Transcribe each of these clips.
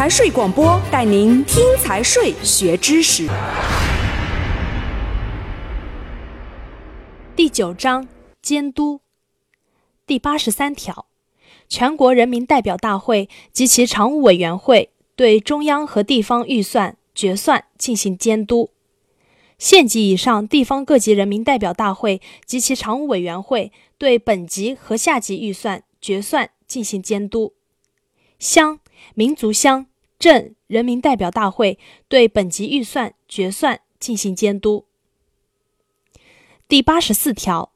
财税广播带您听财税学知识。第九章监督第八十三条，全国人民代表大会及其常务委员会对中央和地方预算决算进行监督。县级以上地方各级人民代表大会及其常务委员会对本级和下级预算决算进行监督。乡。民族乡镇人民代表大会对本级预算决算进行监督。第八十四条，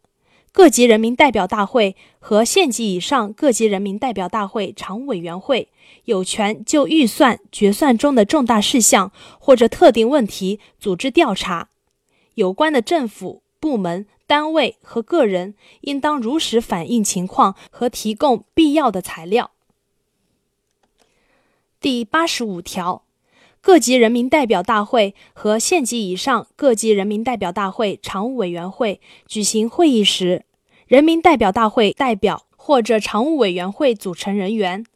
各级人民代表大会和县级以上各级人民代表大会常务委员会有权就预算决算中的重大事项或者特定问题组织调查，有关的政府部门、单位和个人应当如实反映情况和提供必要的材料。第八十五条，各级人民代表大会和县级以上各级人民代表大会常务委员会举行会议时，人民代表大会代表或者常务委员会组成人员，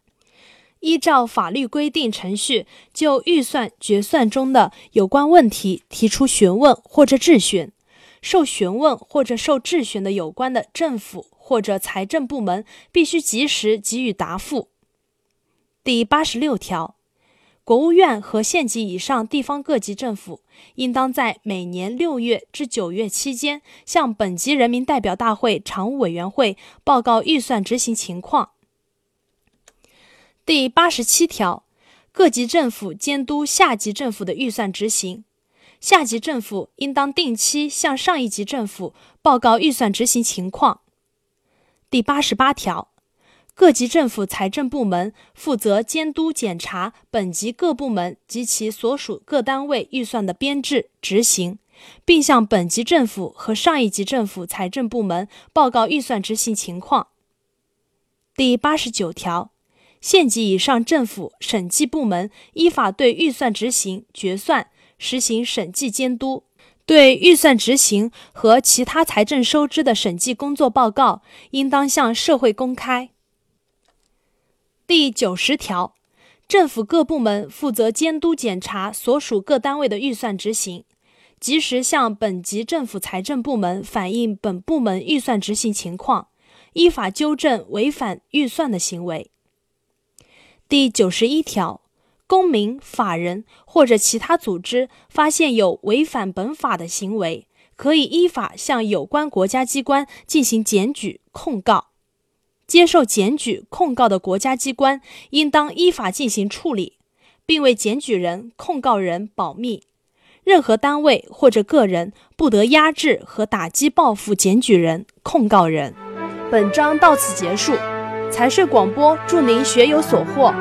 依照法律规定程序就预算决算中的有关问题提出询问或者质询，受询问或者受质询的有关的政府或者财政部门必须及时给予答复。第八十六条，国务院和县级以上地方各级政府应当在每年六月至九月期间，向本级人民代表大会常务委员会报告预算执行情况。第八十七条，各级政府监督下级政府的预算执行，下级政府应当定期向上一级政府报告预算执行情况。第八十八条。各级政府财政部门负责监督检查本级各部门及其所属各单位预算的编制执行，并向本级政府和上一级政府财政部门报告预算执行情况。第八十九条，县级以上政府审计部门依法对预算执行决算实行审计监督，对预算执行和其他财政收支的审计工作报告，应当向社会公开。第九十条，政府各部门负责监督检查所属各单位的预算执行，及时向本级政府财政部门反映本部门预算执行情况，依法纠正违反预算的行为。第九十一条，公民、法人或者其他组织发现有违反本法的行为，可以依法向有关国家机关进行检举控告。接受检举控告的国家机关，应当依法进行处理，并为检举人、控告人保密。任何单位或者个人不得压制和打击报复检举人、控告人。本章到此结束。财税广播祝您学有所获。